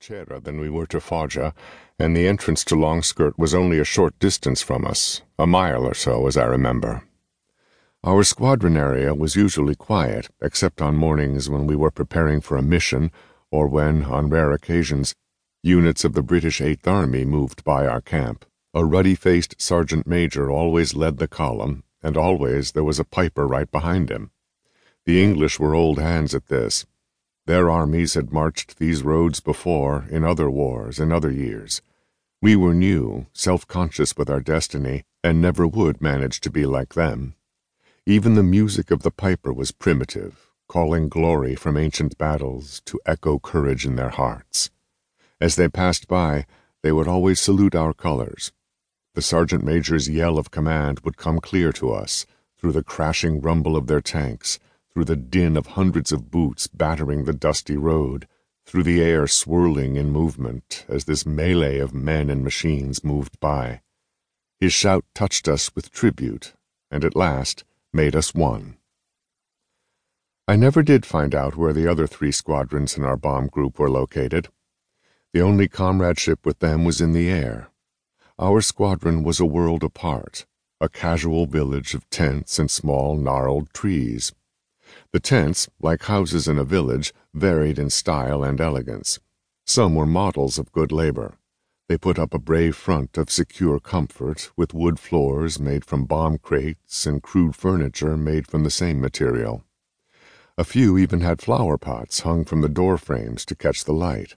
Lucera than we were to Foggia, and the entrance to Longskirt was only a short distance from us, a mile or so, as I remember. Our squadron area was usually quiet, except on mornings when we were preparing for a mission or when, on rare occasions, units of the British Eighth Army moved by our camp. A ruddy faced sergeant major always led the column, and always there was a piper right behind him. The English were old hands at this. Their armies had marched these roads before, in other wars, in other years. We were new, self conscious with our destiny, and never would manage to be like them. Even the music of the piper was primitive, calling glory from ancient battles to echo courage in their hearts. As they passed by, they would always salute our colors. The sergeant major's yell of command would come clear to us through the crashing rumble of their tanks through the din of hundreds of boots battering the dusty road, through the air swirling in movement as this melee of men and machines moved by. His shout touched us with tribute, and at last made us one. I never did find out where the other three squadrons in our bomb group were located. The only comradeship with them was in the air. Our squadron was a world apart, a casual village of tents and small gnarled trees. The tents, like houses in a village, varied in style and elegance. Some were models of good labor. They put up a brave front of secure comfort, with wood floors made from bomb crates and crude furniture made from the same material. A few even had flower pots hung from the door frames to catch the light.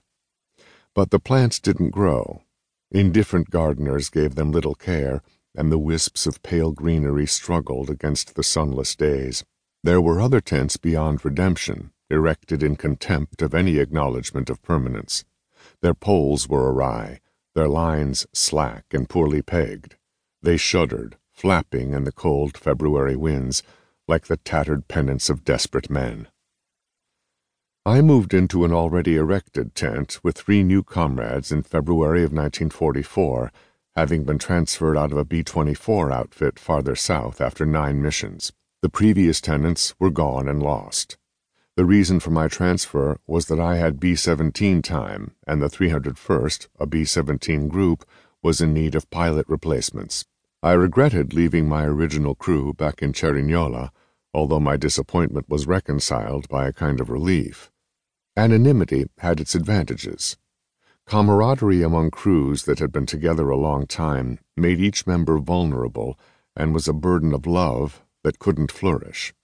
But the plants didn't grow. Indifferent gardeners gave them little care, and the wisps of pale greenery struggled against the sunless days. There were other tents beyond redemption, erected in contempt of any acknowledgment of permanence. Their poles were awry, their lines slack and poorly pegged. They shuddered, flapping in the cold February winds, like the tattered pennants of desperate men. I moved into an already erected tent with three new comrades in February of 1944, having been transferred out of a B 24 outfit farther south after nine missions. The previous tenants were gone and lost. The reason for my transfer was that I had B 17 time, and the 301st, a B 17 group, was in need of pilot replacements. I regretted leaving my original crew back in Cerignola, although my disappointment was reconciled by a kind of relief. Anonymity had its advantages. Camaraderie among crews that had been together a long time made each member vulnerable and was a burden of love that couldn't flourish.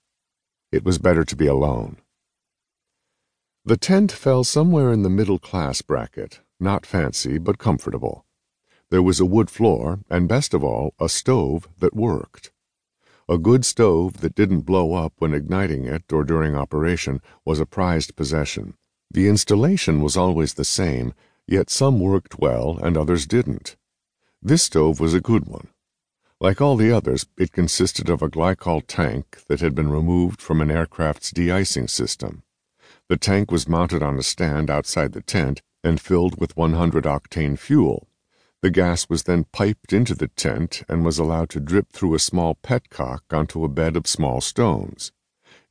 It was better to be alone. The tent fell somewhere in the middle class bracket, not fancy, but comfortable. There was a wood floor, and best of all, a stove that worked. A good stove that didn't blow up when igniting it or during operation was a prized possession. The installation was always the same, yet some worked well and others didn't. This stove was a good one. Like all the others, it consisted of a glycol tank that had been removed from an aircraft's de-icing system. The tank was mounted on a stand outside the tent and filled with 100 octane fuel. The gas was then piped into the tent and was allowed to drip through a small petcock onto a bed of small stones.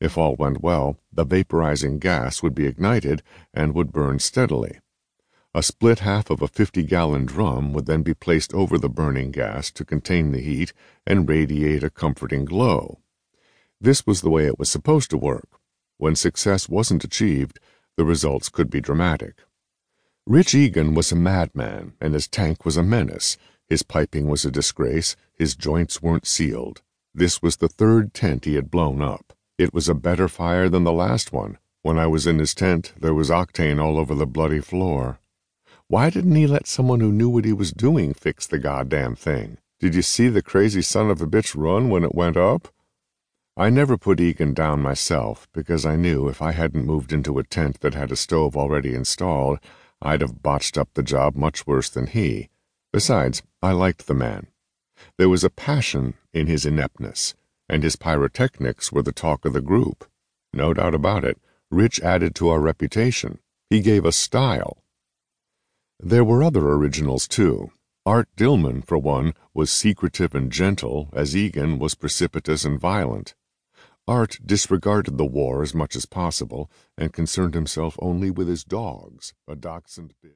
If all went well, the vaporizing gas would be ignited and would burn steadily. A split half of a 50 gallon drum would then be placed over the burning gas to contain the heat and radiate a comforting glow. This was the way it was supposed to work. When success wasn't achieved, the results could be dramatic. Rich Egan was a madman, and his tank was a menace. His piping was a disgrace. His joints weren't sealed. This was the third tent he had blown up. It was a better fire than the last one. When I was in his tent, there was octane all over the bloody floor. Why didn't he let someone who knew what he was doing fix the goddamn thing? Did you see the crazy son of a bitch run when it went up? I never put Egan down myself because I knew if I hadn't moved into a tent that had a stove already installed, I'd have botched up the job much worse than he. Besides, I liked the man. There was a passion in his ineptness, and his pyrotechnics were the talk of the group. No doubt about it, Rich added to our reputation. He gave us style. There were other originals, too. Art Dillman, for one, was secretive and gentle, as Egan was precipitous and violent. Art disregarded the war as much as possible, and concerned himself only with his dogs, a dachshund bitch.